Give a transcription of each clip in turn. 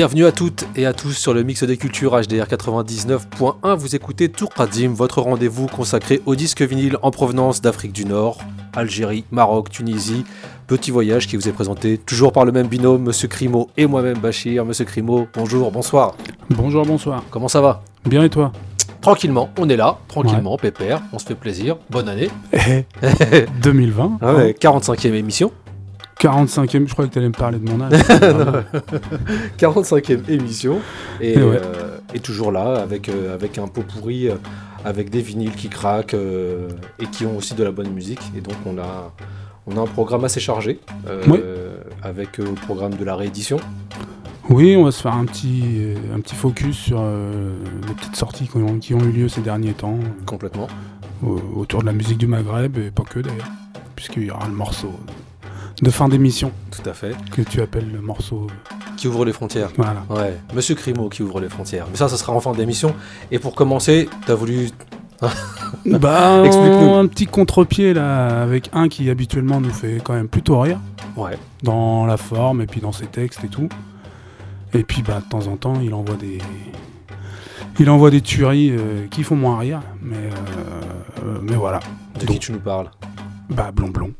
Bienvenue à toutes et à tous sur le mix des cultures HDR 99.1. Vous écoutez Tour Qadim, votre rendez-vous consacré au disque vinyle en provenance d'Afrique du Nord, Algérie, Maroc, Tunisie. Petit voyage qui vous est présenté toujours par le même binôme, Monsieur Crimo et moi-même Bachir. Monsieur Crimo, bonjour, bonsoir. Bonjour, bonsoir. Comment ça va? Bien et toi? Tranquillement, on est là, tranquillement, pépère, on se fait plaisir. Bonne année. 2020. Ah ouais, 45e émission. 45e, je crois que tu allais me parler de mon âge. 45e émission. Et, Et ouais. euh, et toujours là, avec, euh, avec un pot pourri, euh, avec des vinyles qui craquent euh, et qui ont aussi de la bonne musique. Et donc, on a, on a un programme assez chargé, euh, Oui. avec euh, le programme de la réédition. Oui, on va se faire un petit, euh, un petit focus sur euh, les petites sorties qui ont, qui ont eu lieu ces derniers temps, Complètement. au- autour de la musique du Maghreb, et pas que d'ailleurs, puisqu'il y aura le morceau de fin d'émission Tout à fait. que tu appelles le morceau. Qui ouvre les frontières. Voilà. Ouais, Monsieur Crimo qui ouvre les frontières. Mais ça, ça sera en fin d'émission. Et pour commencer, t'as voulu. Bah, Explique-nous. un petit contre-pied là, avec un qui habituellement nous fait quand même plutôt rire. Ouais, dans la forme et puis dans ses textes et tout. Et puis bah de temps en temps il envoie des il envoie des tueries euh, qui font moins rire, mais euh, euh, mais voilà. de qui tu nous parles? Bah blond blond.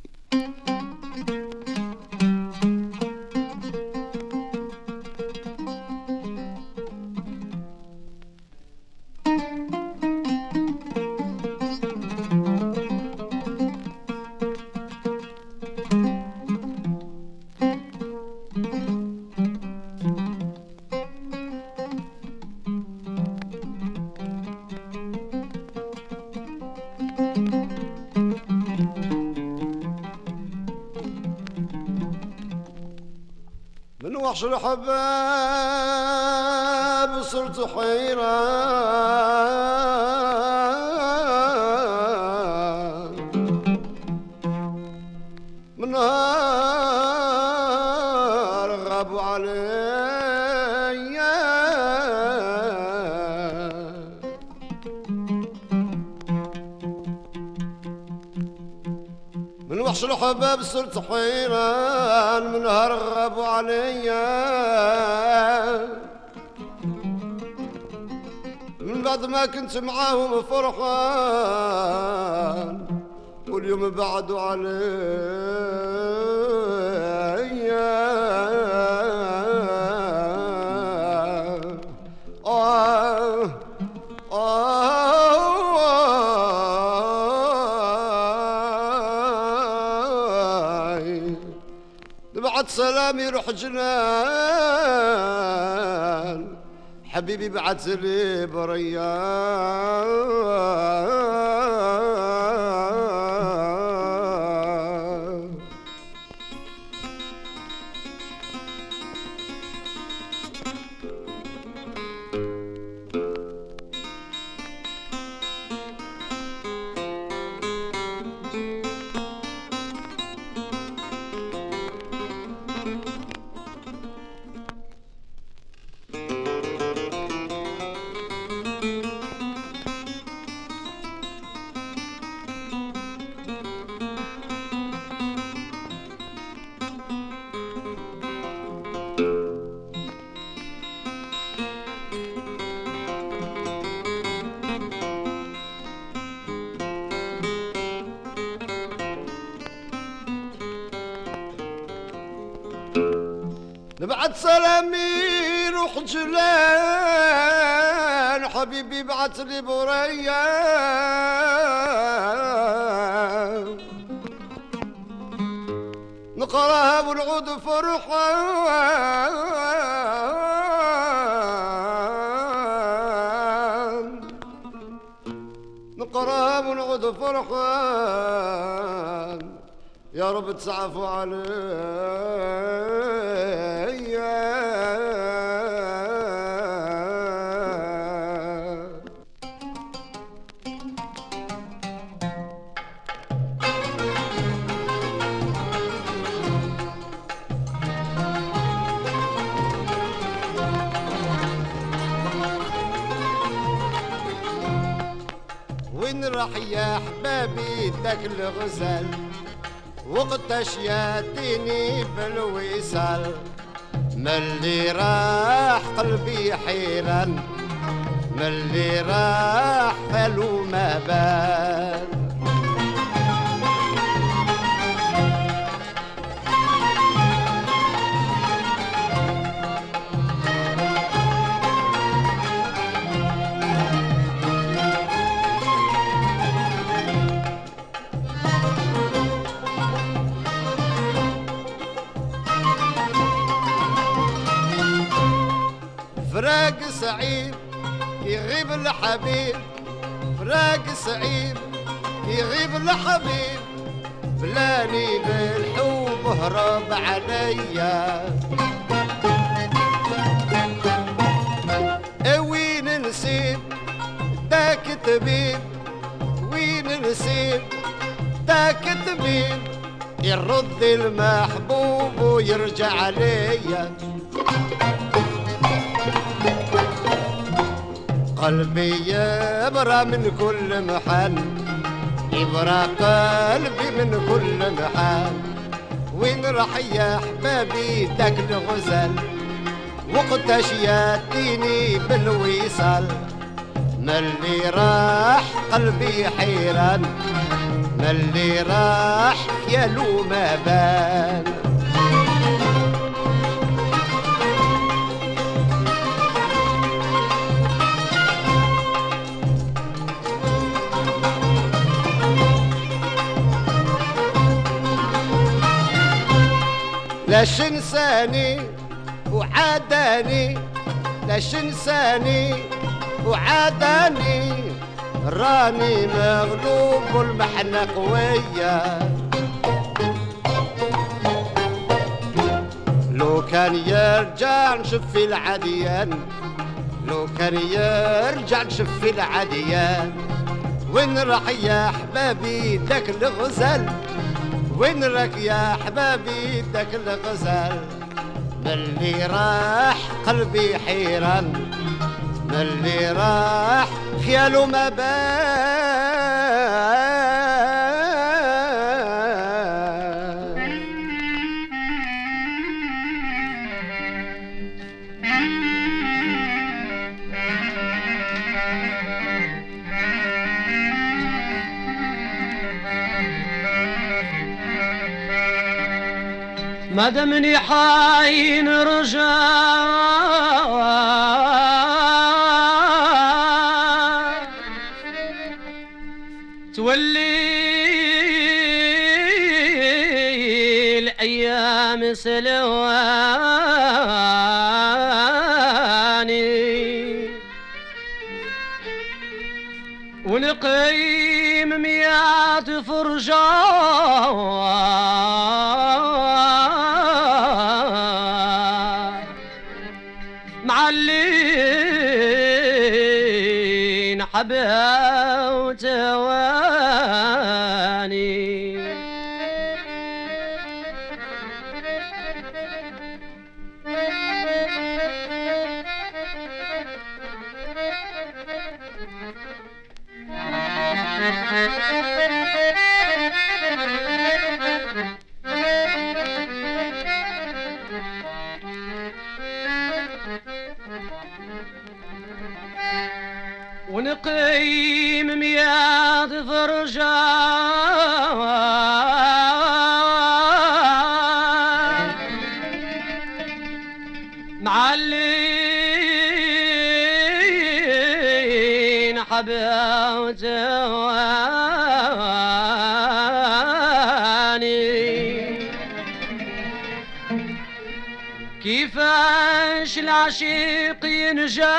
الحباب صرت حيران من نهار غابوا عليا. من وحش الحباب صرت حيران كنت معاهم فرحان واليوم بعدوا آه آه بعد سلامي روح جنان حبيبي بعت لي جلان حبيبي بعت لي بريا نقراها والعود فرحان نقراها والعود فرحان يا رب تعفو علي ذاك الغزال. وقتاش ياتيني بالوصال. ملي راح قلبي حيران ملي راح فالو ما بان الحبيب فراق سعيد يغيب الحبيب. فلاني بالحب هرب عليا. إيه وين نسيب داك طبيب وين نسيب داك طبيب يرد المحبوب ويرجع عليا. قلبي يبرى من كل محل يبرى قلبي من كل محل وين راح يا أحبابي داك الغزل وقتاش ياتيني بالوصال. ملي راح قلبي حيران. ملي راح خيالو ما بان لاش انساني وعاداني لاش انساني وعاداني. راني مغلوب والمحنة قوية. لو كان يرجع نشوف في العديان لو كان يرجع نشوف في العديان. وين راح يا أحبابي داك الغزال؟ وين راك يا حبابي داك الغزال. ملي راح قلبي حيران. ملي راح خياله ما بان ما دامني حاين رجاء تولي الأيام سلواني. ونقيم ميات فرجا حبها فرجا معلين حبا وتواني كيفاش العشيق ينجاح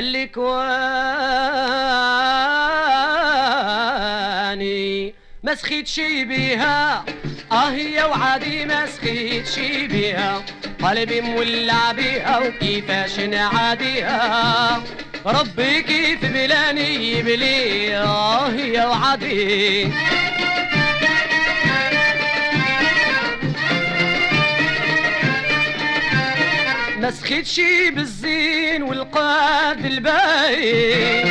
اللي كواني ما سخيت شي بيها. آه يا وعادي ما سخيت شي بيها. قلبي مولع بيها وكيفاش نعاديها. ربي كيف بلاني بلي آه يا وعادي ما سخيتش بالزين والقاد الباين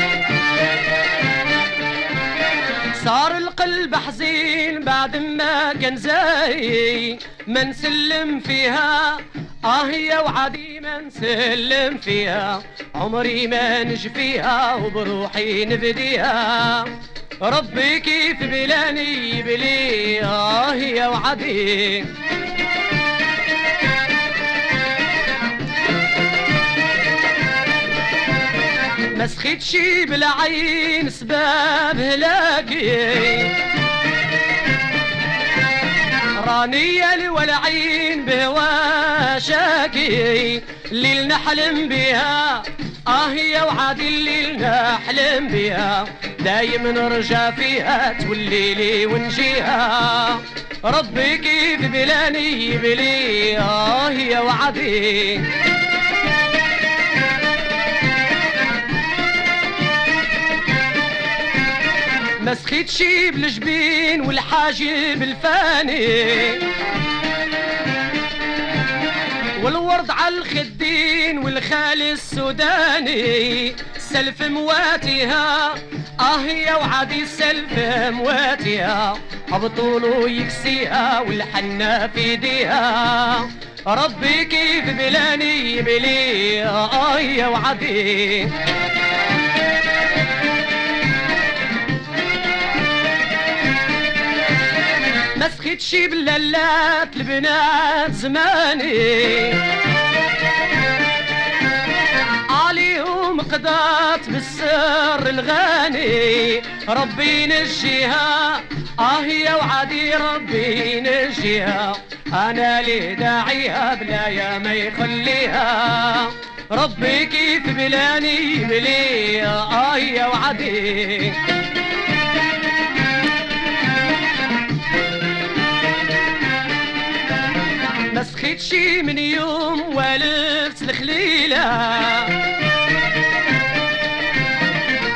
صار القلب حزين بعد ما كان زاي ما نسلم فيها آه يا وعدي ما نسلم فيها. عمري ما نجي فيها وبروحي نبديها. ربي كيف بلاني بلي آه يا وعدي ما سخيتش بالعين سباب هلاكي رانية الولعين بهوا شاكي الليل نحلم بها آه يا وعادي الليل نحلم بها دايم نرجع فيها تولي لي ونجيها. ربي كيف بلاني بلي آه يا وعدي. ما سخيتش بالجبين والحاجب الفاني. والورد على الخدين والخالي السوداني. سلف مواتيها آه يا وعدي سلف مواتيها. هبطولو يكسيها والحنة في إيديها. ربي كيف بلاني بلي آه يا وعدي. سخيتش بلالات البنات زماني. عليهم قضات بالسر الغاني. ربي نجيها آه يا وعدي ربي نجيها أنا لي داعيها بلا يا ما يخليها. ربي كيف بلاني بلي آه يا وعدي سخيتش من يوم والفت الخليلة.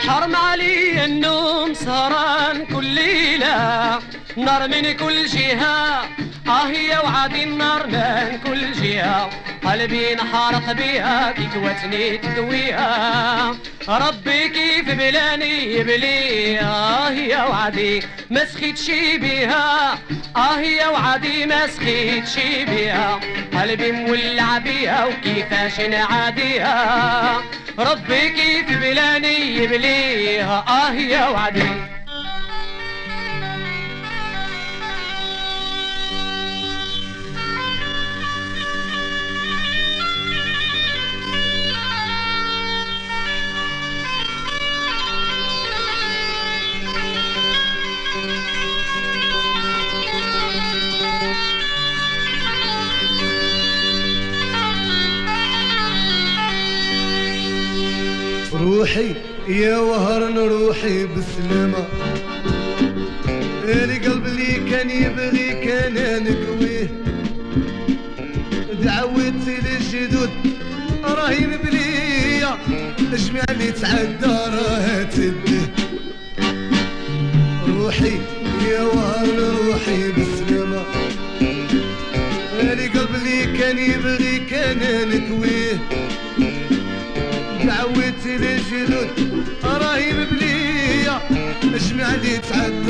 حرم علي النوم سهران كل ليلة. نار من كل جهة آه يا وعدي النار من كل جهة. قلبي نحرق بيها كي كوتني تدويها ربي كيف بلاني بلي آه يا وعدي ما سخيتش بيها آه يا وعدي ما سخيتش بيها قلبي مولع بيها وكيفاش نعاديها ربي كيف بلاني بليها آه يا وعدي يا وهرن روحي بسلامة. اللي قلب اللي كان يبغي كان نقويه دعوت للجدود راهي مبلية. جميع اللي تعدى راه تديه جمع اللي تعدى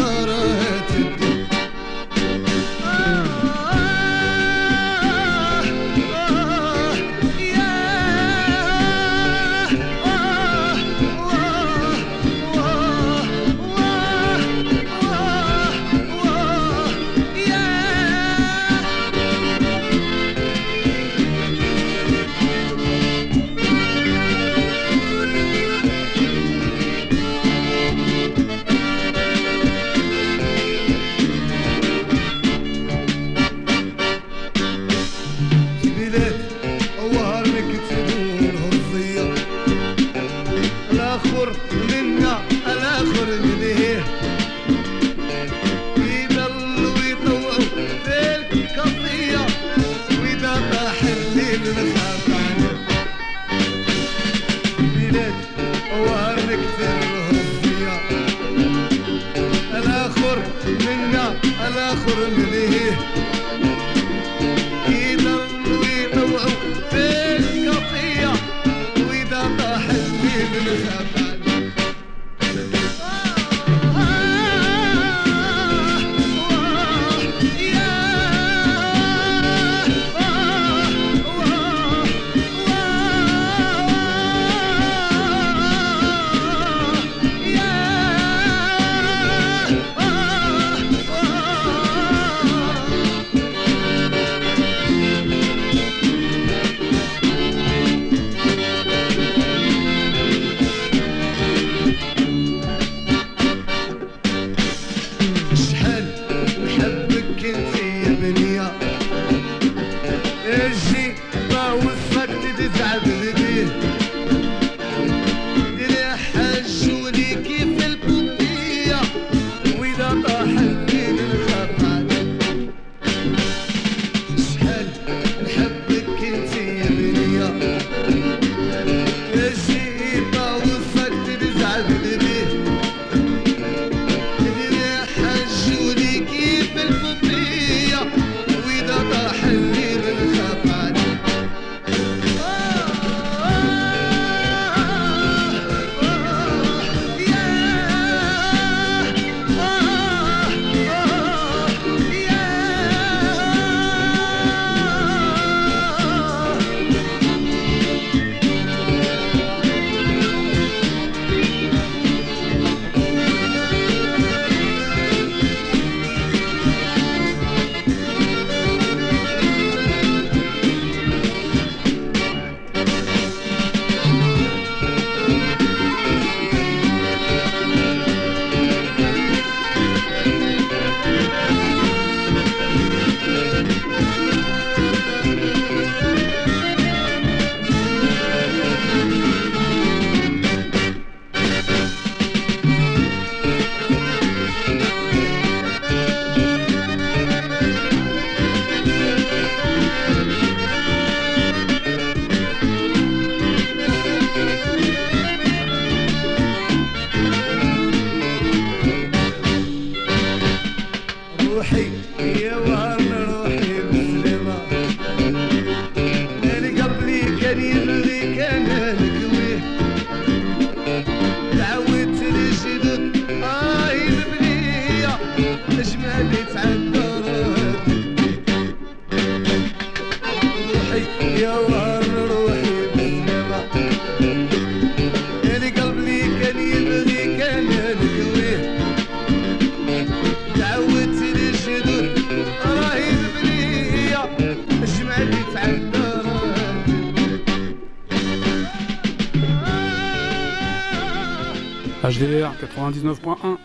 99.1.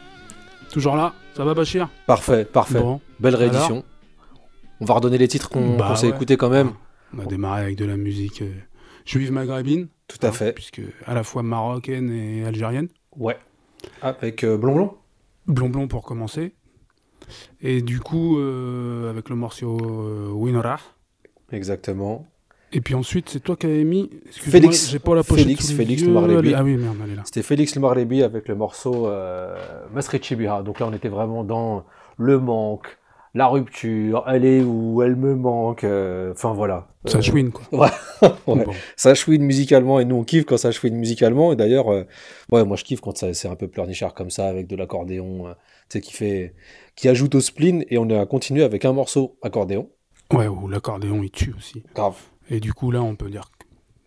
Toujours là Ça va, Bachir? Parfait, parfait. Bon. Belle réédition. On va redonner les titres qu'on Bah qu'on s'est ouais. écoutés quand même. On a démarré avec de la musique euh, juive maghrébine. Tout à hein, fait. Puisque à la fois marocaine et algérienne. Ouais. Avec euh, Blond Blond Blond Blond pour commencer. Et du coup, euh, avec le morceau euh, Winora. Exactement. Et puis ensuite, c'est toi qui avais mis. Félix. J'ai pas la pochette Félix, Félix. Elle est- Ah oui, merde, elle est là. C'était Félix Le Marlebi avec le morceau euh. Donc là, on était vraiment dans le manque, la rupture, elle est où, elle me manque. euh, Enfin voilà. Ça Euh, chouine, quoi. Ouais. Ouais. Bon. Ça chouine musicalement et nous on kiffe quand ça chouine musicalement. Et d'ailleurs, euh, ouais, moi je kiffe quand ça c'est un peu pleurnichard comme ça avec de l'accordéon, tu sais, qui fait, qui ajoute au spleen. Et on a continué avec un morceau accordéon. Ouais, ou l'accordéon, il tue aussi. Grave. Et du coup, là, on peut dire.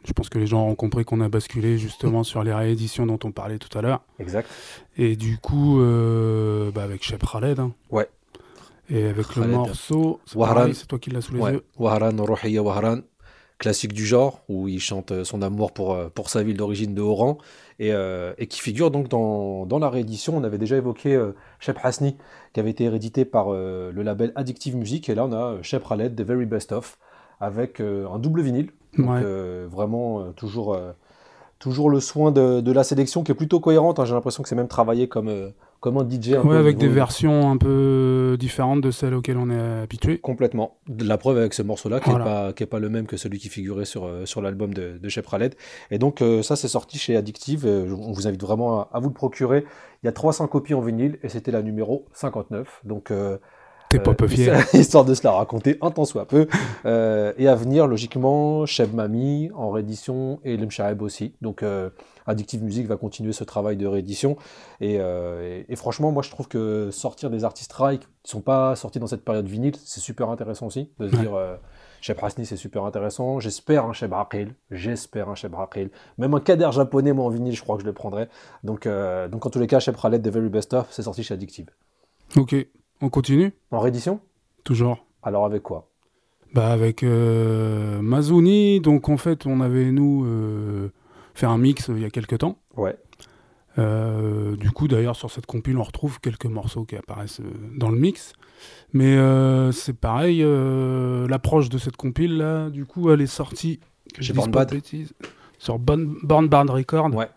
Je pense que les gens ont compris qu'on a basculé justement sur les rééditions dont on parlait tout à l'heure. Exact. Et du coup, euh, bah, avec Shep Khaled. hein. Ouais. Et avec Khaled. le morceau, c'est Wahran. toi qui l'as sous les Ouais. yeux. Waharan, Rohiya Waharan, classique du genre, où il chante euh, son amour pour, euh, pour sa ville d'origine de Oran, et, euh, et qui figure donc dans, dans la réédition. On avait déjà évoqué euh, Shep Hasni, qui avait été réédité par le label Addictive Music, et là on a Shep Khaled, The Very Best Of, avec euh, un double vinyle. Donc Ouais. euh, vraiment euh, toujours, toujours le soin de, de la sélection qui est plutôt cohérente. hein. J'ai l'impression que c'est même travaillé comme, comme un DJ. un peu Ouais, au avec des versions un peu différentes de celles auxquelles on est habitué. Complètement. La preuve avec ce morceau-là, qui n'est Voilà. pas, pas le même que celui qui figurait sur, sur l'album de, de Shep Khaled. Et donc, euh, ça, c'est sorti chez Addictive. On vous invite vraiment à, à vous le procurer. Il y a 300 copies en vinyle et c'était la numéro 59. Donc, euh, T'es pas peu euh, fier. Histoire de se la raconter un tant soit peu. Euh, et à venir, logiquement, Cheb Mami en réédition et Lemshaeb aussi. Donc, euh, Addictive Music va continuer ce travail de réédition. Et, et- et franchement, moi, je trouve que sortir des artistes rails qui sont pas sortis dans cette période vinyle, c'est super intéressant aussi. De se dire, Cheb Hasni, c'est super intéressant. J'espère un Cheb Aqil. J'espère un Cheb Aqil. Même un Kader japonais, moi, en vinyle, je crois que je le prendrais. Donc, euh, donc en tous les cas, Cheb Khaled, The Very Best Of, c'est sorti chez Addictive. Ok, on continue? En réédition Toujours. Alors, avec quoi? Bah avec euh, Mazuni, donc en fait on avait nous euh, fait un mix euh, il y a quelques temps. Ouais. Euh, du coup, d'ailleurs, sur cette compile, on retrouve quelques morceaux qui apparaissent dans le mix. Mais c'est pareil, l'approche de cette compile, là, du coup, elle est sortie que je Chez dise Born pas de bêtises, sur Born, Born Bad Record. Ouais.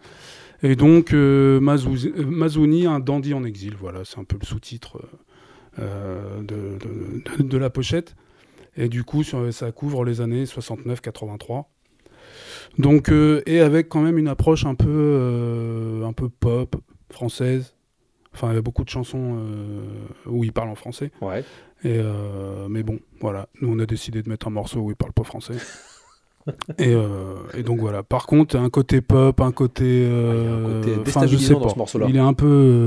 Et donc, Mazouni, un dandy en exil. Voilà, c'est un peu le sous-titre euh, de, de- de- de la pochette. Et du coup, ça couvre les années 69-83. Donc, euh, et avec quand même une approche un peu, euh, un peu pop, française. Enfin, il y a beaucoup de chansons où il parle en français. Ouais. Et mais bon, voilà. Nous, on a décidé de mettre un morceau où il parle pas français. et, euh, et donc voilà. Par contre, un côté pop, un côté. Ah, il y a un côté je sais dans pas. ce morceau-là. Il est un peu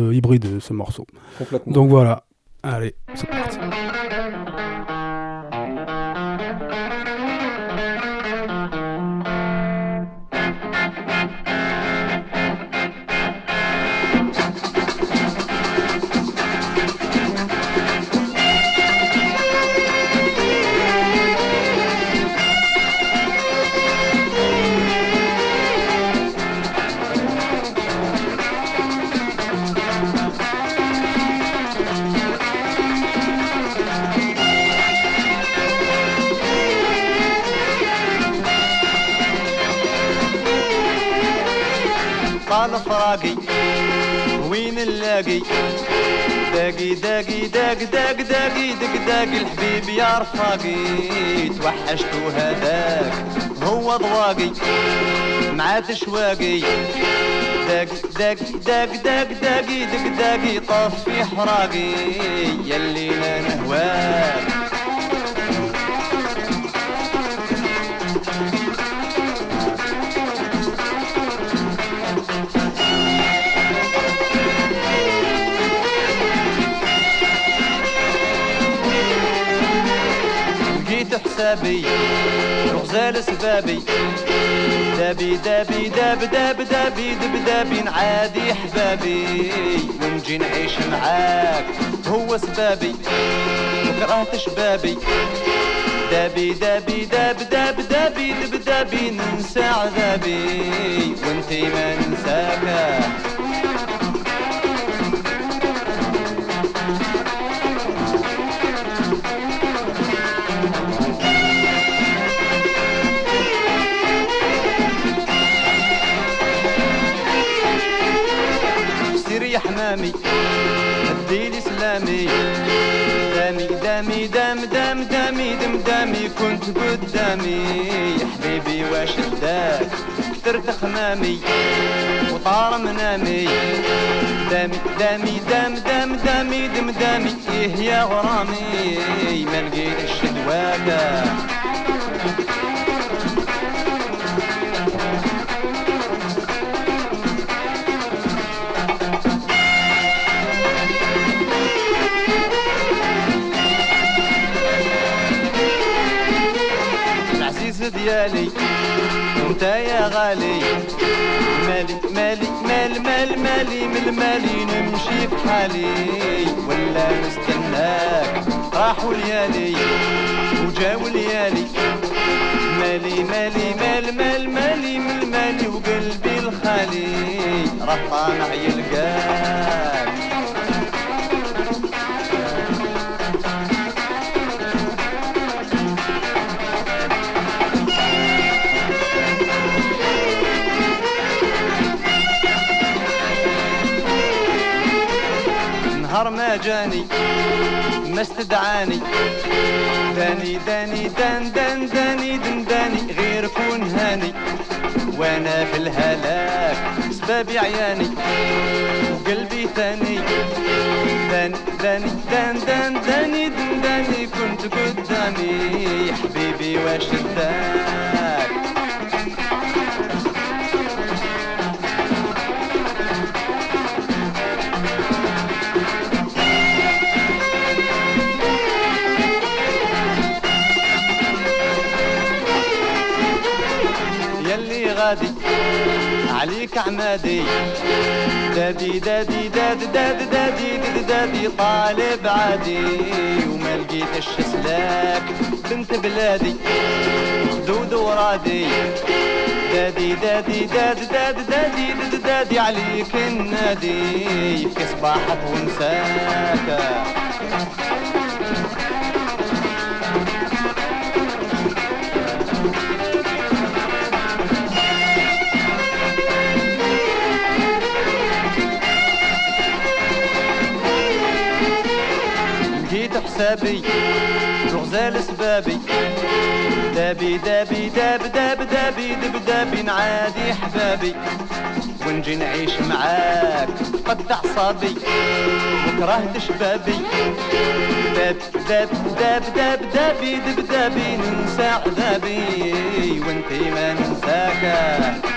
euh, hybride, ce morceau. Complètement. Donc voilà. Allez, c'est parti. نلاقي داقي داقي داق داق داقي دق داق الحبيب يا رفاقي توحشت هذاك هو ضواقي مع تشواقي داق داق داق داق داقي دق داقي طاف في حراقي يلي لا نهواك لقيت حسابي وغزال سبابي. دابي دابي داب داب دابي دب دابي نعادي حبابي. ونجي نعيش معاك هو سبابي وكرهت شبابي. دابي دابي داب داب دابي دب دابي ننسى عذابي. وانتي ما ننساك. سيري يا حمامي اديلي سلامي دامي دامي دام دام دامي دم دامي. كنت قدامي يا حبيبي واش داك كترت خمامي وطار منامي. دامي دامي دام دام دامي دم دامي. إيه يا غرامي ما لقيتش دواكا ديالي انت يا غالي. مالي مالي مال مال مالي من المالي نمشي في حالي. ولا نستناك راحوا ليالي. وجاو ليالي. مالي مالي مال مال مالي من المالي وقلبي الخالي. راه طامع يلقاك. نهار ما جاني ما استدعاني. داني داني دان دان داني دن داني غير كون هاني. وأنا في الهلاك سبابي عياني وقلبي ثاني. داني داني دان دان داني دن داني كنت قدامي. حبيبي واش رداك عليك عمادي دادي دادي داد داد دادي داد دادي طالب عادي. وما لقيتش سلاك بنت بلادي. خدود ورادي. دادي دادي دادي دادي دادي دادي دادي, دادي عليك النادي. في صباحك ومساك لقيت حسابي غزال سبابي. دابي دابي داب داب دابي دب دابي نعادي حبابي. ونجي نعيش معاك قد أعصابي. وكرهت شبابي داب داب داب داب دابي دب دابي ننسى عذابي. وانتي ما ننساك.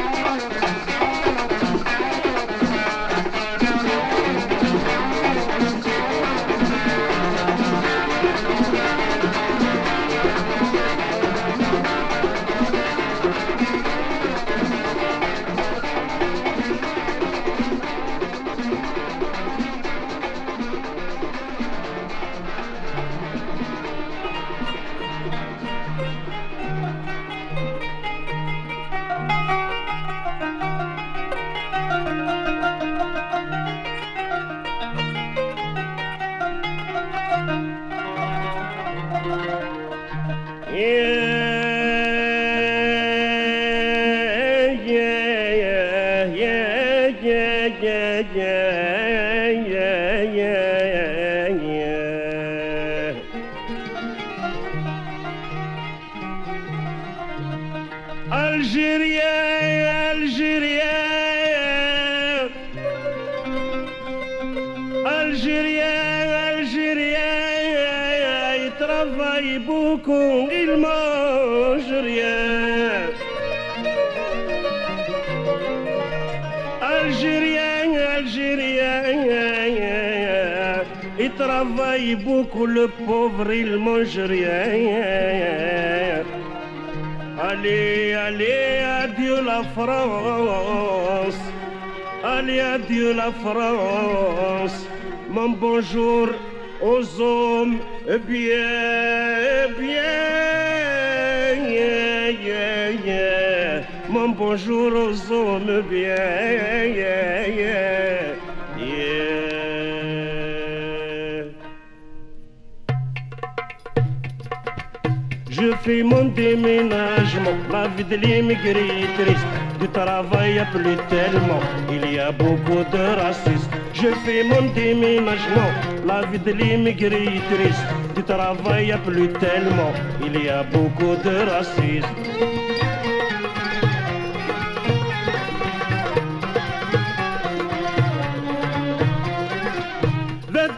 La vie de l'immigré triste. Du travail plus tellement, il y a beaucoup de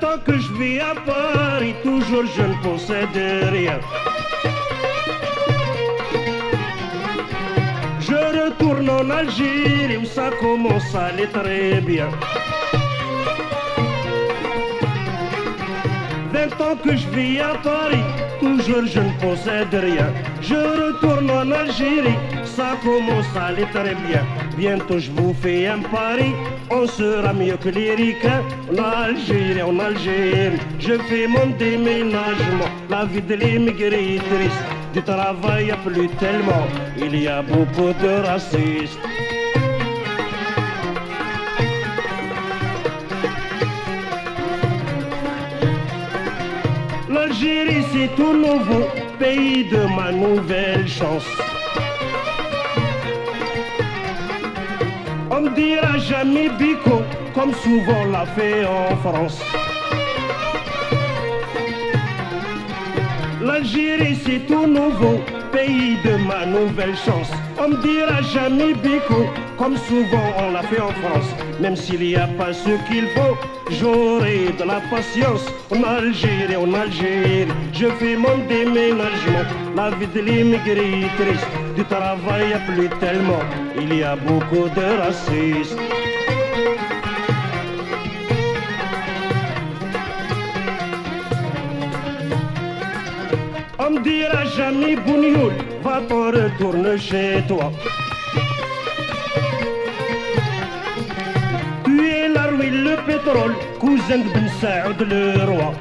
ans que je vis à Paris, toujours je ne possède rien. Je retourne en Algérie où ça commence à aller très bien. Vingt ans que je vis à Paris, toujours je ne possède rien. Je retourne en Algérie, ça commence à aller très bien. Bientôt je vous fais un pari, on sera mieux que les ricains. En Algérie, en Algérie, je fais mon déménagement. La vie de l'immigré est triste, du travail a plus tellement. Il y a beaucoup de racistes. L'Algérie c'est tout nouveau, pays de ma nouvelle chance. On me dira jamais bico, comme souvent l'a fait en France. L'Algérie c'est tout nouveau, pays de ma nouvelle chance. On me dira jamais bico, comme souvent on l'a fait en France. Même s'il n'y a pas ce qu'il faut, j'aurai de la patience. En Algérie, en Algérie, je fais mon déménagement. La vie de l'immigré est triste, du travail a plus tellement. Il y a beaucoup de racistes. On me dira jamais Bougnoul, va-t'en retourne chez toi. Cousin de Bimsaoud le roi.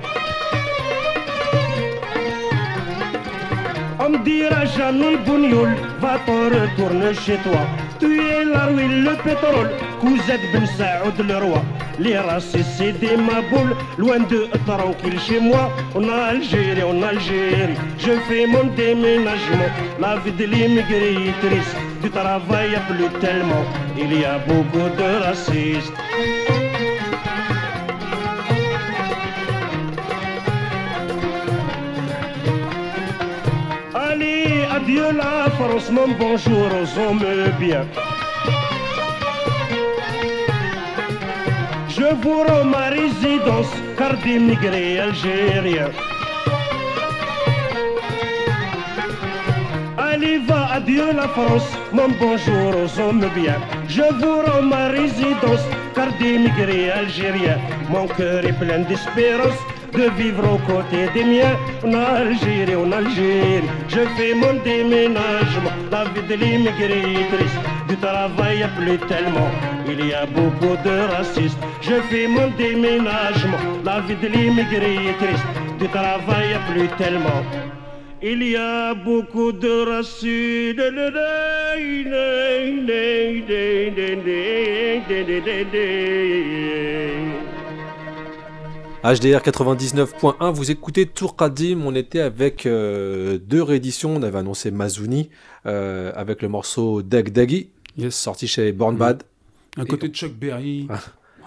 On me dira jamais, Buniol, va-t'en retourner chez toi. Tu es la ruine, le pétrole. Cousin de Bimsaoud le roi. Les racistes, c'est des maboules. Loin d'eux, tranquille chez moi. En Algérie, en Algérie, je fais mon déménagement. La vie de l'immigré triste. Tu travailles à plus tellement. Il y a beaucoup de racistes. La France, mon bonjour aux hommes bien. Je vous rends ma résidence, car d'immigrés algériens. Allez, va, adieu la France, mon bonjour aux hommes bien. Je vous rends ma résidence, car d'immigrés algériens. Mon cœur est plein d'espérance de vivre aux côtés des miens. En Algérie, en Algérie, je fais mon déménagement. La vie de l'immigré est triste, du travail plus tellement. Il y a beaucoup de racistes. Je fais mon déménagement. La vie de l'immigré est triste, du travail plus tellement. Il y a beaucoup de racistes. HDR 99.1, vous écoutez Tour Kadim, on était avec euh, deux rééditions, on avait annoncé Mazouni euh, avec le morceau Dag Dagi, Yes. sorti chez Born Bad. Un côté de Chuck Berry.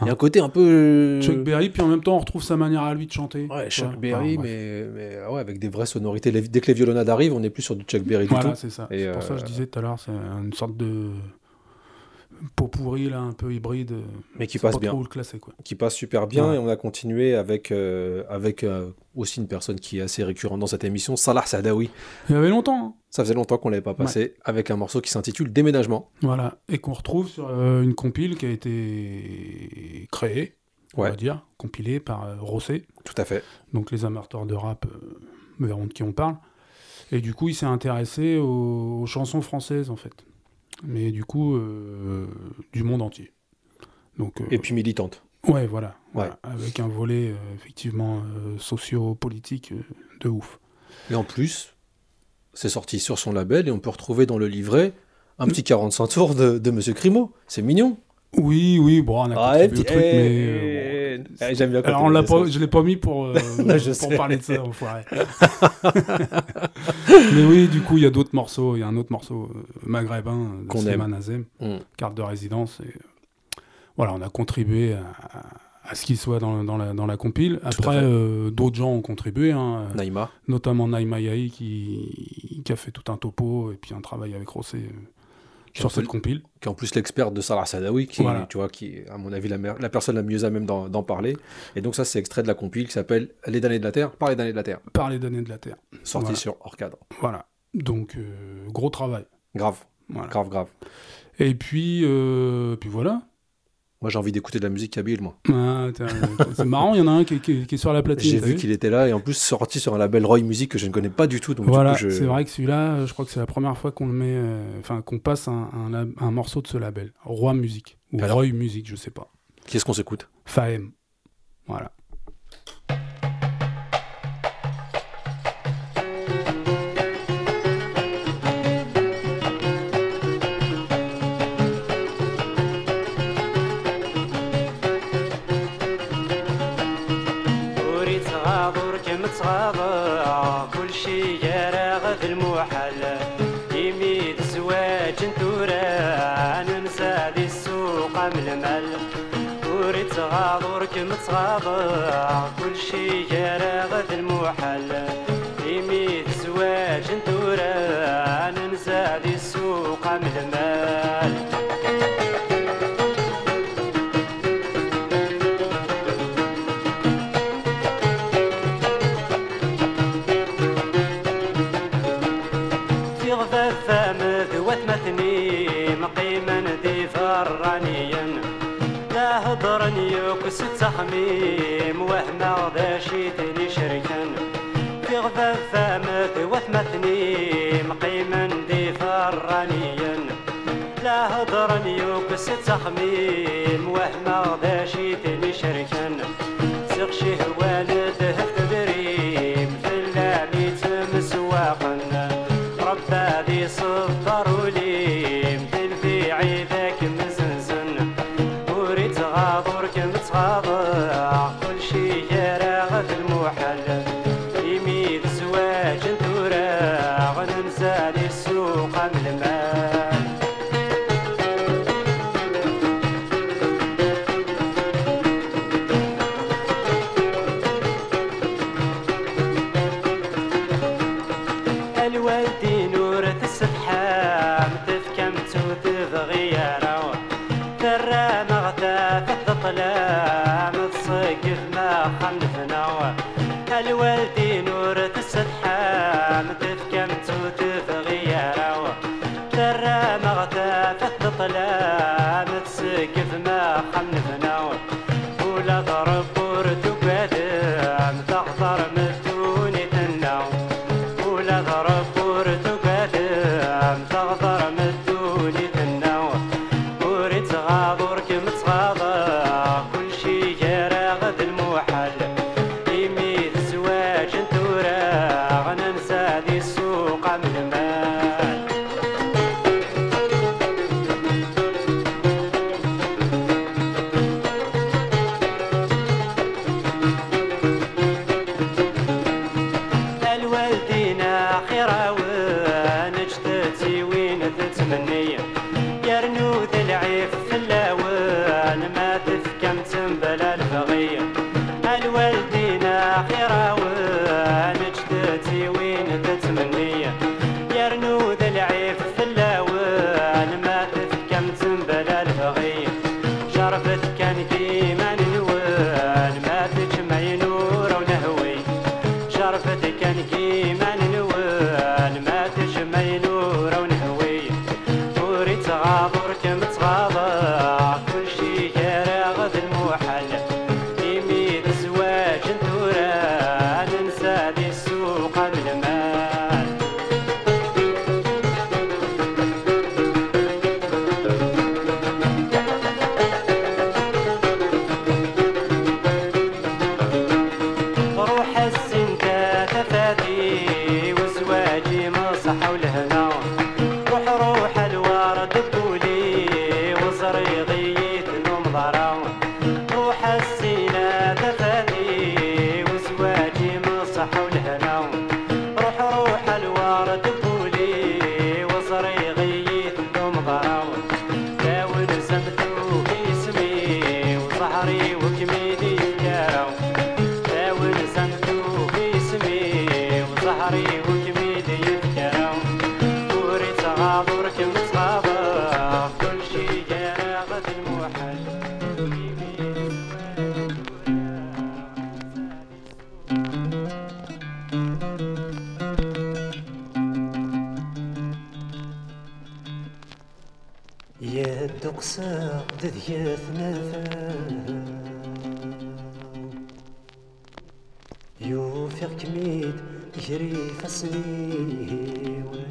Il y a un côté un peu... Chuck Berry, puis en même temps, on retrouve sa manière à lui de chanter. Ouais. Chuck Berry, mais, mais ah ouais, avec des vraies sonorités. Dès que les violonades arrivent, on n'est plus sur du Chuck Berry du Voilà, tout. c'est ça. C'est pour ça que je euh, disais tout à l'heure, c'est une sorte de pot pourri, là, un peu hybride. Mais qui passe pas bien. trop le classer, quoi. qui passe super bien Ouais. et on a continué avec, euh, avec euh, aussi une personne qui est assez récurrente dans cette émission, Salah Sadawi. Il y avait longtemps, hein. Ça faisait longtemps qu'on l'avait pas passé avec un morceau qui s'intitule Déménagement. Voilà. Et qu'on retrouve sur euh, une compile qui a été créée, on Ouais. va dire, compilée par euh, Rosset. Tout à fait. Donc les amateurs de rap euh, verront de qui on parle. Et du coup, il s'est intéressé aux, aux chansons françaises, en fait. Mais du coup, euh, du monde entier. Donc, euh, Et puis militante. ouais, voilà. Ouais. voilà. Avec un volet, euh, effectivement, socio-politique de ouf. Et en plus, c'est sorti sur son label et on peut retrouver dans le livret un petit 45 tours de, de Monsieur Crimo. C'est mignon. Oui, oui, bon, on a Ah, contribué au truc, eh, mais... euh, bon, J'aime bien quand Alors, on l'a pas, je l'ai pas mis pour, euh, je pour parler de ça, enfoiré. Mais oui, du coup, il y a d'autres morceaux. Il y a un autre morceau euh, maghrébin de Qu'on Slimane Azem, Mm. carte de résidence. Et, euh, voilà, on a contribué à, ce qu'il soit dans, dans la, dans la compile. Après, euh, d'autres gens ont contribué, hein, euh, Naïma. notamment Naïma Yahi qui, qui a fait tout un topo et puis un travail avec Rossé euh, Qui sur cette compile. qui est en plus l'expert de Salah Sadawi, qui, Voilà. tu vois, qui est, à mon avis, la, la personne la mieux à même d'en parler. Et donc, ça, c'est extrait de la compile qui s'appelle Les damnés de la Terre, par les damnés de la Terre, Par les données de la Terre. sorti Voilà. sur hors cadre. Voilà. Donc, euh, gros travail. Grave, Voilà. grave, grave. Et puis, euh, puis voilà. Moi, j'ai envie d'écouter de la musique kabyle, moi. Ah, c'est marrant, il y en a un qui, est- qui qui est sur la platine. J'ai vu qu'il était là, et en plus, sorti sur un label Roy Music que je ne connais pas du tout. Donc, Voilà, je... c'est vrai que celui-là, je crois que c'est la première fois qu'on le met, euh, enfin qu'on passe un, un un morceau de ce label, Roi Musique ou Alors Roy Musique, je sais pas. Qu'est-ce qu'on s'écoute? Faem, voilà. لا هضرن يوكس التخميم وهما غداشيتني شركا سيغ شهوان دهب الأقلام سيواه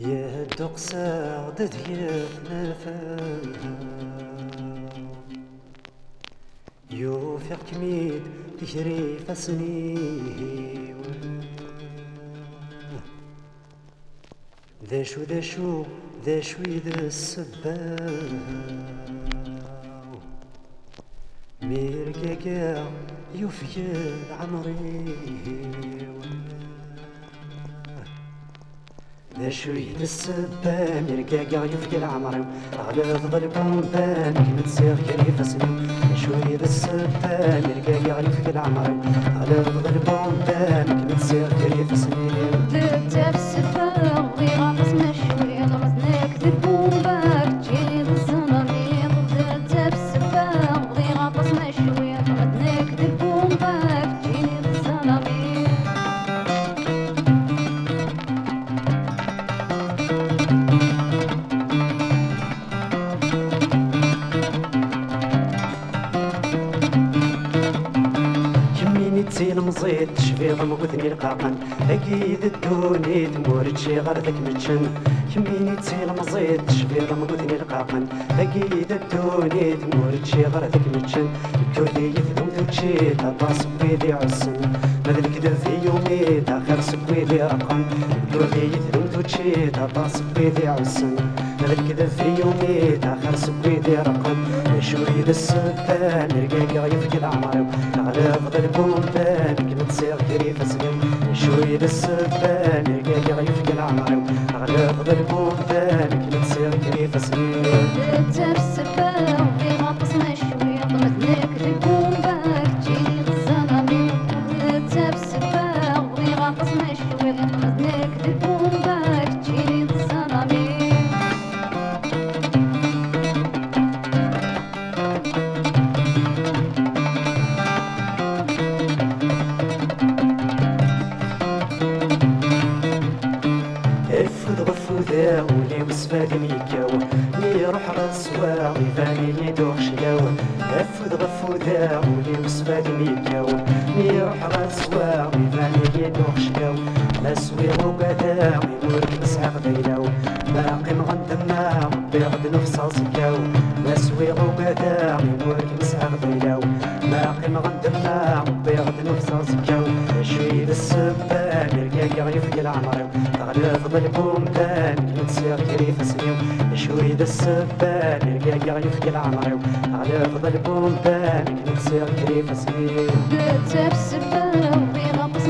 يا الدقسة عدد يفنى فنها يوفق كميد تجري فسنيه ذا شو ذا شو ذا شوي ذا السباو. ميركاكاو يفجر عمري. ذا شوية السبان؟ الكاكا يفقل عمري غلط بالبومبان متسير كلي فسني شوية السبان؟ الكاكا يفقل عمري غلط بالبومبان متسير كلي فسني كيد الدوني تمورتشي تشي غردك متشن. كميني تسيل مزيد تشبي رمضتني القاقن تاكيد الدوني تمورتشي تشي غردك متشن. كردي يفدم دوتشي تابا سبيدي عسن. مذلك في يومي تاخر سبيدي رقم. كردي يفدم دوتشي تابا سبيدي عسن. مذلك في يومي تاخر سبيدي رقم. شوري بالسبان رقاقا يفك العمر نغلب ضربون بان كنت سير كريف سلم Şöyle söver تغلف ظلبهم بان نتسير كريف سنيو بدات بسباو بغطس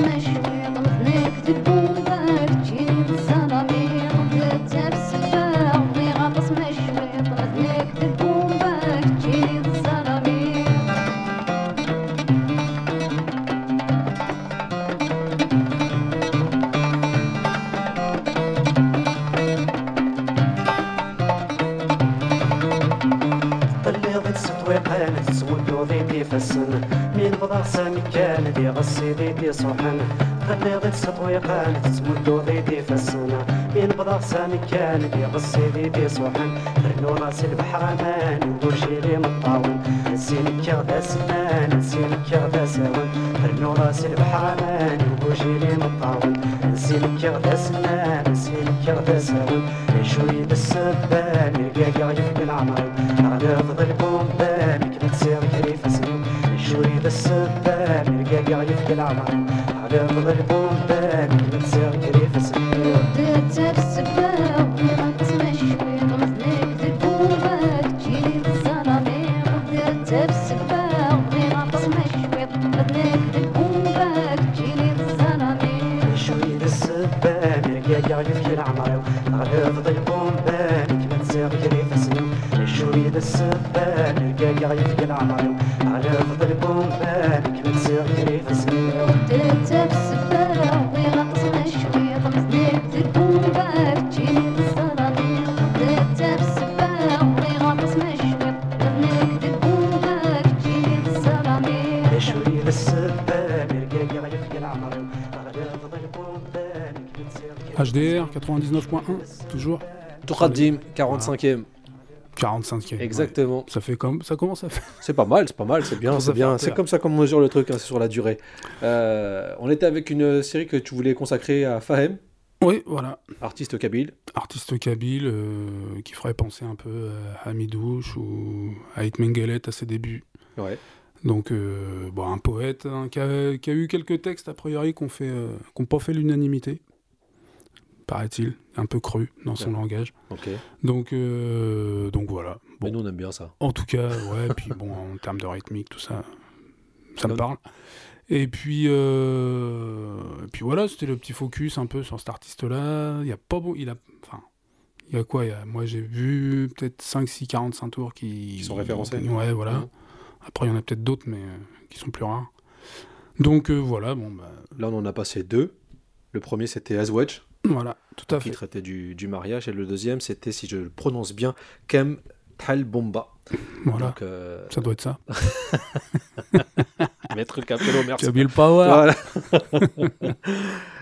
Touradim, 45e. 45e. Exactement. Ouais. Ça fait comme ça commence à faire. C'est pas mal, c'est pas mal, c'est bien, c'est bien. C'est comme ça qu'on mesure le truc, hein, c'est sur la durée. Euh, on était avec une série que tu voulais consacrer à Fahem, Oui, voilà. artiste kabyle. Artiste kabyle euh, qui ferait penser un peu à Hamidouche ou à Mengelet à ses débuts. Ouais. Donc, euh, bon, un poète hein, qui, a, qui a eu quelques textes, a priori, qui n'ont euh, qui ont pas fait l'unanimité, paraît-il, un peu cru dans son langage. Donc, euh, donc voilà. Mais Bon, nous on aime bien ça. en tout cas, ouais, puis bon, en termes de rythmique, tout ça, ça me parle. Et puis, euh, et puis voilà, c'était le petit focus un peu sur cet artiste-là. Il y a pas beau, il a, enfin, il y a quoi il y a, Moi, j'ai vu peut-être 5, 6, 45 tours qui, Qui sont référencés. Ouais, voilà. Après, il y en a peut-être d'autres, mais euh, qui sont plus rares. Donc euh, voilà, bon, bah, Là on en a passé deux. Le premier c'était Azwaj, voilà, tout à qui fait. traitait du, du mariage, et le deuxième c'était, si je le prononce bien, Kem Tal Bomba. Voilà, Donc, euh, ça doit être ça. Maître Capello, merci. Kabil Power. Voilà.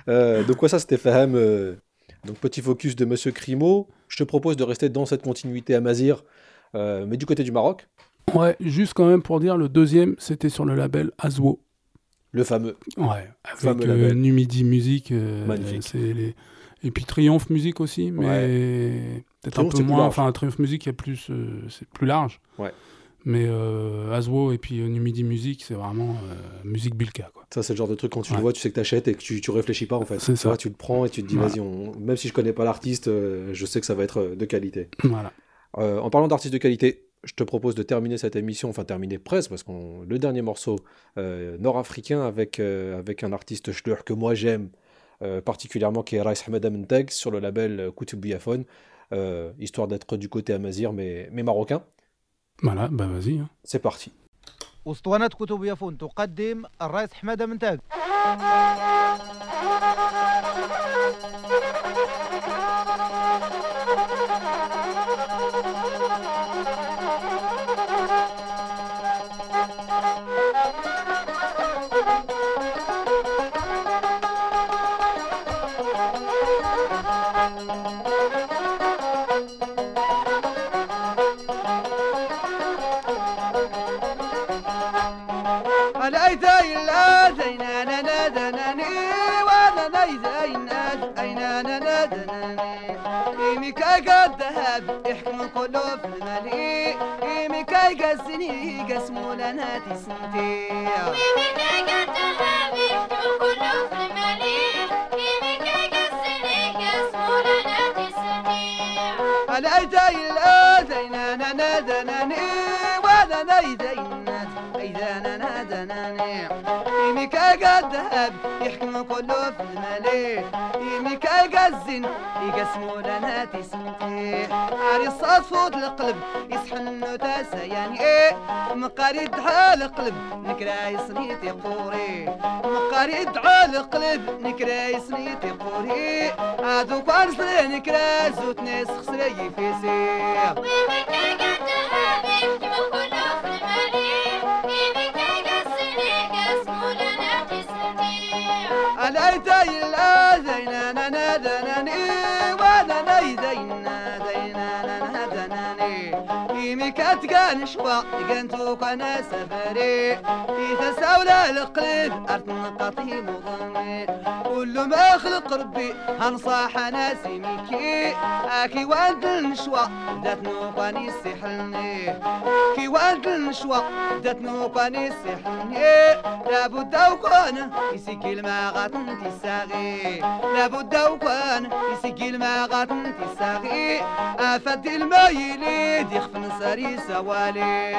Euh, donc ouais, ça c'était Fahem. euh, donc petit focus de Monsieur Crimo. Je te propose de rester dans cette continuité à Mazir, euh, mais du côté du Maroc, Ouais, juste quand même pour dire, le deuxième, c'était sur le label Azwo. le fameux. Ouais, avec Fameux euh, label. Numidi Music. Magnifique. c'est les... Et puis Triomphe Music aussi, mais peut-être un peu moins. Enfin, Triomphe plus, euh, c'est plus large. Ouais. Mais euh, Azwo et puis euh, Numidi Music, c'est vraiment euh, musique Bilka. Quoi. Ça c'est le genre de truc quand tu Ouais. le vois, tu sais que t'achètes et que tu, tu réfléchis pas en fait. C'est ça. tu le prends et tu te dis vas-y, on- même si je connais pas l'artiste, euh, je sais que ça va être de qualité. Voilà. En parlant d'artistes de qualité, je te propose de terminer cette émission, enfin terminer presque, parce qu'on le dernier morceau nord-africain avec, avec un artiste Schleur que moi j'aime euh, particulièrement, qui est Rais Ahmed Amenteg sur le label euh, Koutoub Biafone, euh, histoire d'être du côté amazir mais, mais marocain. Voilà, bah vas-y. hein. C'est parti. ذهب يحكم كله في المالي إيمي كاي قسني قسمو لنا تسنتي. الأيتا إلا زينانا نادناني وانا نايزينا أيزانا نادناني إيمي كاي قد ذهب يحكم كله في المالي إيمي كاي قزن يقسمو لنا تسنتي عاري صفوت القلب يسحن تاسا يعني إيه مقاري دعا القلب نكرا يصنيت يقوري مقاري دعا القلب نكرا يصنيت يقوري عادو كوارسري نكرا زوت ناس خسري فيسي الايتا الا زينانا نادناني وأنا إيمي كاتقان شوا قنتو كان سفري. يتساولا القلب ارتنقطي مضمي كل ما خلق ربي هنصاح ناسي ميكي أكي وأنت النشوى ذات نوقاني سحلني كي وأنت النشوى ذات نوقاني سحلني لابد وكون يسقي الماغات انتي ساغي لابد وكون يسقي الماغات انتي ساغي افد المايلي يخف نصري سوالي.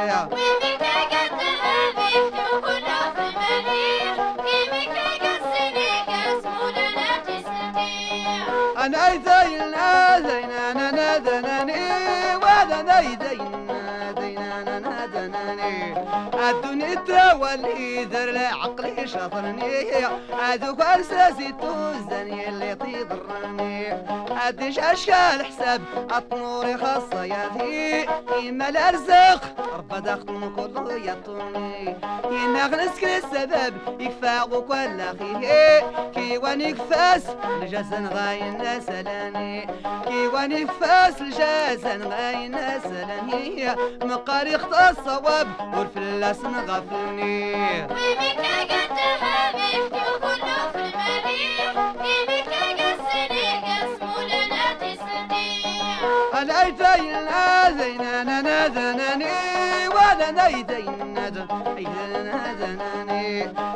أنا ايزينا زينا نادناني وأنا نايزينا زينا نادناني الدنيا تولي ذر عقلي شاطرني هذوك ارساسي توزني اللي تضرني. اديش اشكال حساب الطنوري خاصة ياذي إما الأرزاق ربا داخل كله يطوني. إنا غنسكن السبب يكفى ولا خيه كي واني كفاس الجزن غاين سلاني كي واني كفاس الجزن غاين سلاني مقاري خطا الصواب والفلاس نغفلني الايتين زينانا نادناني وأنا نايدين نادناني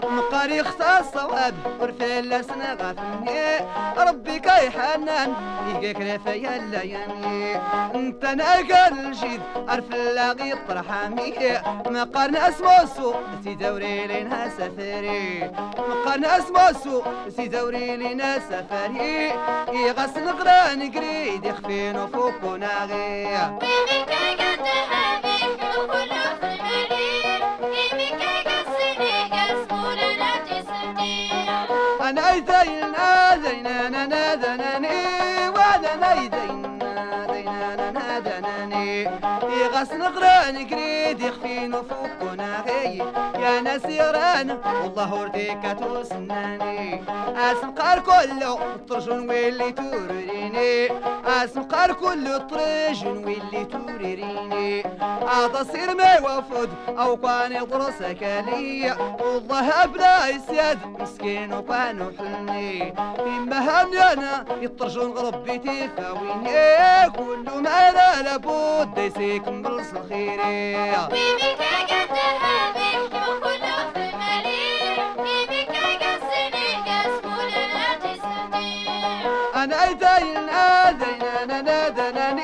مقاري خطا الصواب ورفلاس نغفلني ربي كاي حنان يقيك رفايا اللياني انت ناقل الجيد عرف اللاغي طرحامي مقارنا اسمو سوق سي دوري لنا سفري مقارنا اسمو سوق سي دوري لنا سفري يغس نقرا نقري يخفين وفوق وناغي أنا ايدين يغس نقرأ نقريد يخفين وفوق وناغي يا ناس يران والله ورديك توسناني اسم قار كله طرجون ويلي توريني. اسم قار كله طرجون ويلي توريني. هذا صير ما يوفد أو كان يضرسك لي. والله بلا يسياد مسكين وكان حلني إما هم أنا يطرجون غربي تفاويني. كل ما لا لابد يسيكم بالصخيري أنا أيدين زينا نادناني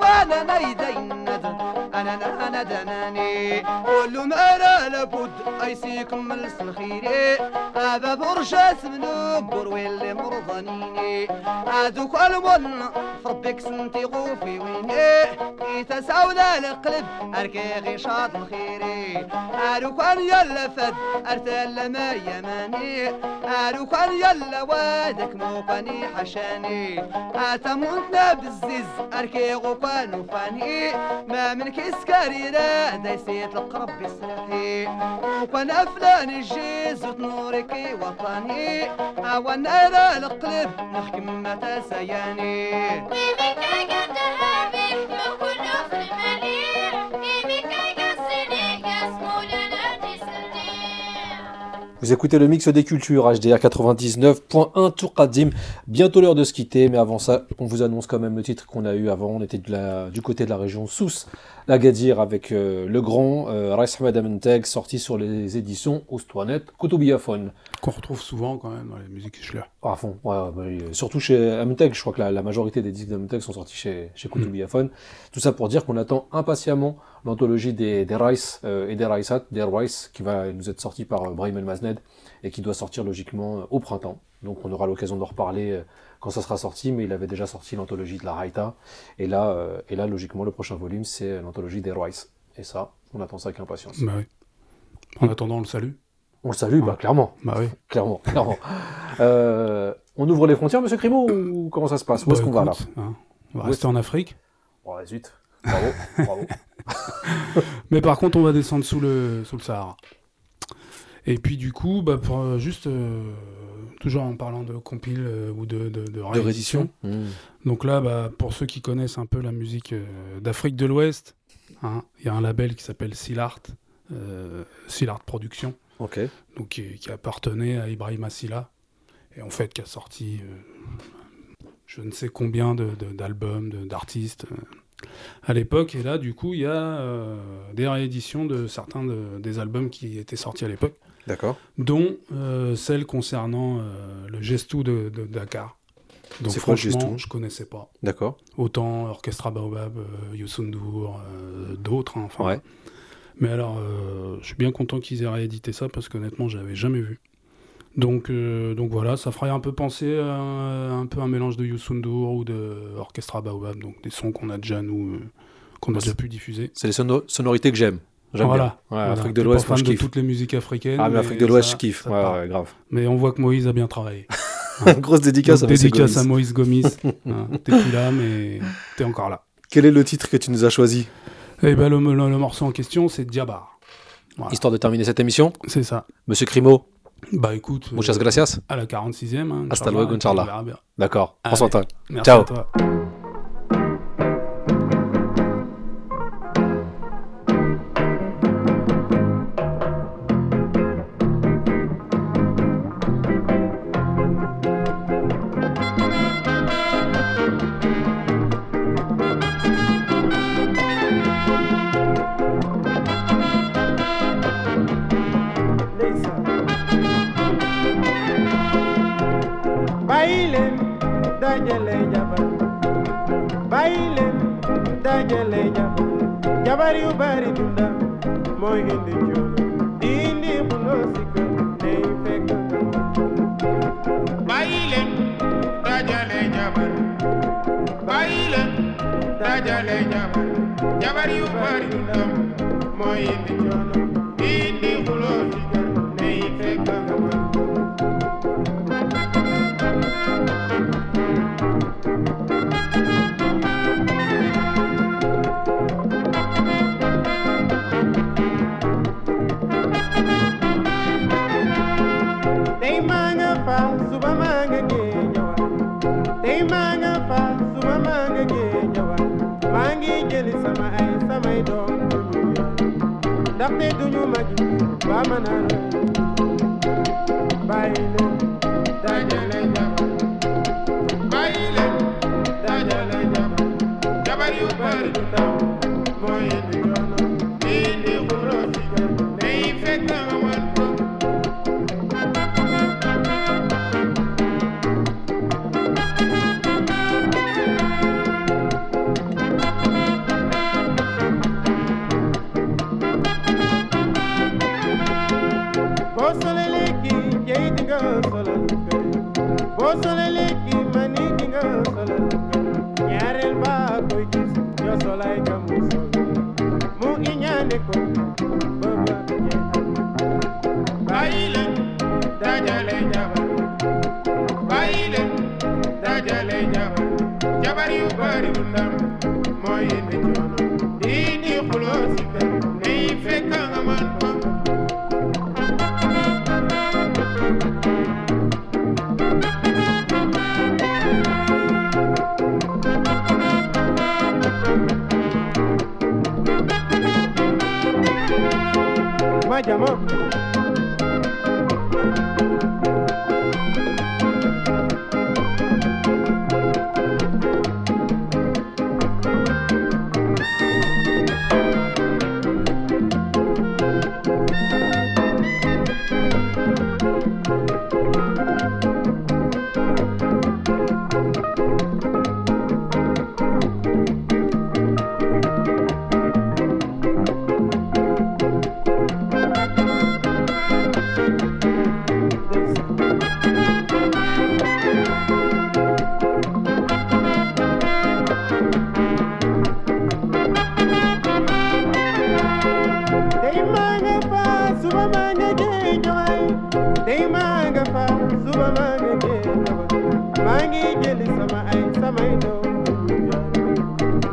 وأنا نايدين أنا لا لابد أيسيكم من الخيري هذا برشاس منوبر واللي مرضانيني هذوك المن فربك سنتي غوفي ويني. يتساولا القلب أركي غي شاط الخيري كان يلا فد أرسل ما يماني. أرو كان يلا وادك موقني حشاني. أتمنتنا بالزيز أركي غوكان فاني ما من كسكاري را دايسيت القرب بسرحي وكان أفلان الجيز وتنورك وطني. أوانا لا القلب نحكم متى سياني. Vous écoutez le mix des cultures HDR 99.1 Tour Qadim. Bientôt l'heure de se quitter, mais avant ça, on vous annonce quand même le titre qu'on a eu avant. On était de la- du côté de la région Sousse, la Gadir, avec euh, le grand euh, Rais Amenteg, sorti sur les éditions Oustouanet Koutoubiyafon. Qu'on retrouve souvent quand même dans les musiques Schler. À fond, ouais, ouais, bah, euh, surtout chez Amenteg. Je crois que la, la majorité des disques d'Amenteg sont sortis chez, chez Koutoubiyafon. Tout ça pour dire qu'on attend impatiemment l'anthologie des, des Rice euh, et des Raisat, des Rice, qui va nous être sortie par euh, Brahim El Mazned et qui doit sortir logiquement euh, au printemps. Donc on aura l'occasion d'en reparler quand ça sera sorti, mais il avait déjà sorti l'anthologie de la Raita. Et là, et là logiquement, le prochain volume, c'est l'anthologie des Rice. Et ça, on attend ça avec impatience. Bah oui. En attendant, on le salue. On le salue, bah, clairement. Bah oui. Clairement, clairement. Euh, on ouvre les frontières, monsieur Crimo, ou comment ça se passe? Où est-ce Bah, qu'on va là? hein, on va rester en Afrique. Ouais, zut. Bravo, bravo. Mais par contre, on va descendre sous le, sous le Sahara. Et puis du coup, bah, pour, euh, juste, euh, toujours en parlant de compile euh, ou de, de, de De réédition. Mmh. Donc là, bah, pour ceux qui connaissent un peu la musique euh, d'Afrique de l'Ouest, hein, il y a un label qui s'appelle Silart, euh, Silart Productions, Ok. donc qui, qui appartenait à Ibrahim Assila, et en fait qui a sorti euh, je ne sais combien d'albums, de, d'artistes euh, à l'époque. Et là, du coup, il y a euh, des rééditions de certains de- des albums qui étaient sortis à l'époque, D'accord. dont euh, celle concernant euh, le Gestou de, de Dakar. Donc quoi franchement, Gestou je connaissais pas. D'accord. Autant Orchestra Baobab, Youssou N'Dour, euh, d'autres. hein, enfin. Ouais. Mais alors, je suis bien content qu'ils aient réédité ça parce qu'honnêtement, je l'avais jamais vu. Donc, euh, donc voilà, ça ferait un peu penser à un, un peu un mélange de Youssou N'Dour ou de Orchestra Baobab, donc des sons qu'on a déjà nous, euh, qu'on a déjà pu diffuser. C'est les sono- sonorités que j'aime. J'aime Voilà. bien. Ouais, Voilà. Afrique de l'Ouest, moi je de kiffe. toutes les musiques africaines. Ah, mais Afrique de l'Ouest, je kiffe. Ouais, ouais, grave. Mais on voit que Moïse a bien travaillé. Grosse dédicace Donc, à dédicace à. Moïse Gomis. Hein, T'es plus là, mais t'es encore là. Quel est le titre que tu nous as choisi? Et ben le, le- le morceau en question, c'est Diabar. Voilà. Histoire de terminer cette émission, C'est ça. Monsieur Crimo, Bah écoute, muchas euh, gracias. à la 46e. Hein, Hasta luego, Inch'Allah. D'accord. Prends soin toi. Merci Ciao. à toi. Jabar yu bari dunda, mooy indi coono. Indi xuloo si kër, nay fekk dajale jabar. Dajale jabar. Bari indi. Sama ay samay doom. Ndaxte duñu ma gis ba naan bàyyi leen dajale dajale jabar. Yu du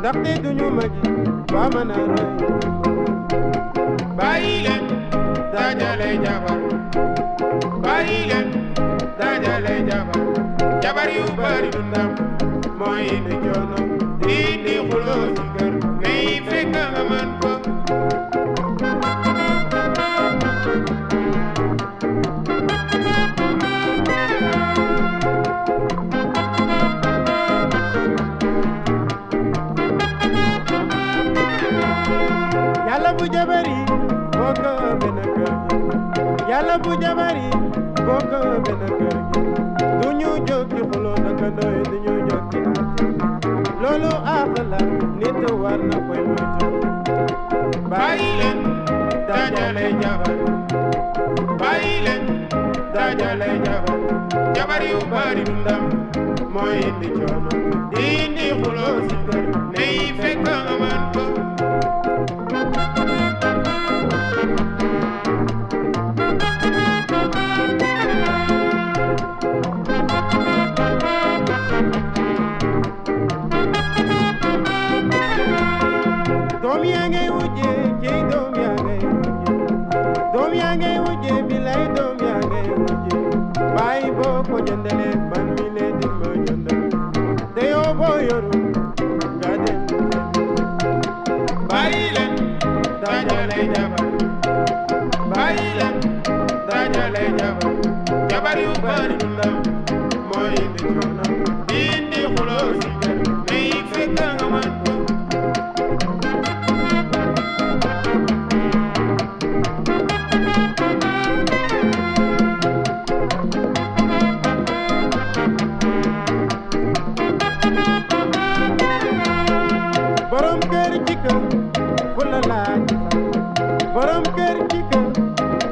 ndaxte duñu maj ba mën a roy bàyyi dajale jabar bàyyi dajale jabar jabar yu bari du ndam di ci kër fekk man. nit war koy moytu dajale jabar bàyyi dajale jabar jabar yu bari du ndam indi coono di indi xuloo si kër ney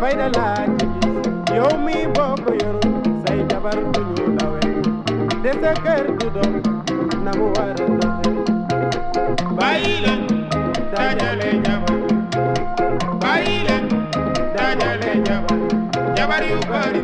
fayda laa ci gis yow mi boo yoru say jabar du ñu lawe sa kër du dox na mu war doxe bàyyi dajale jabar. Bàyyi dajale jabar. Jabar yu bari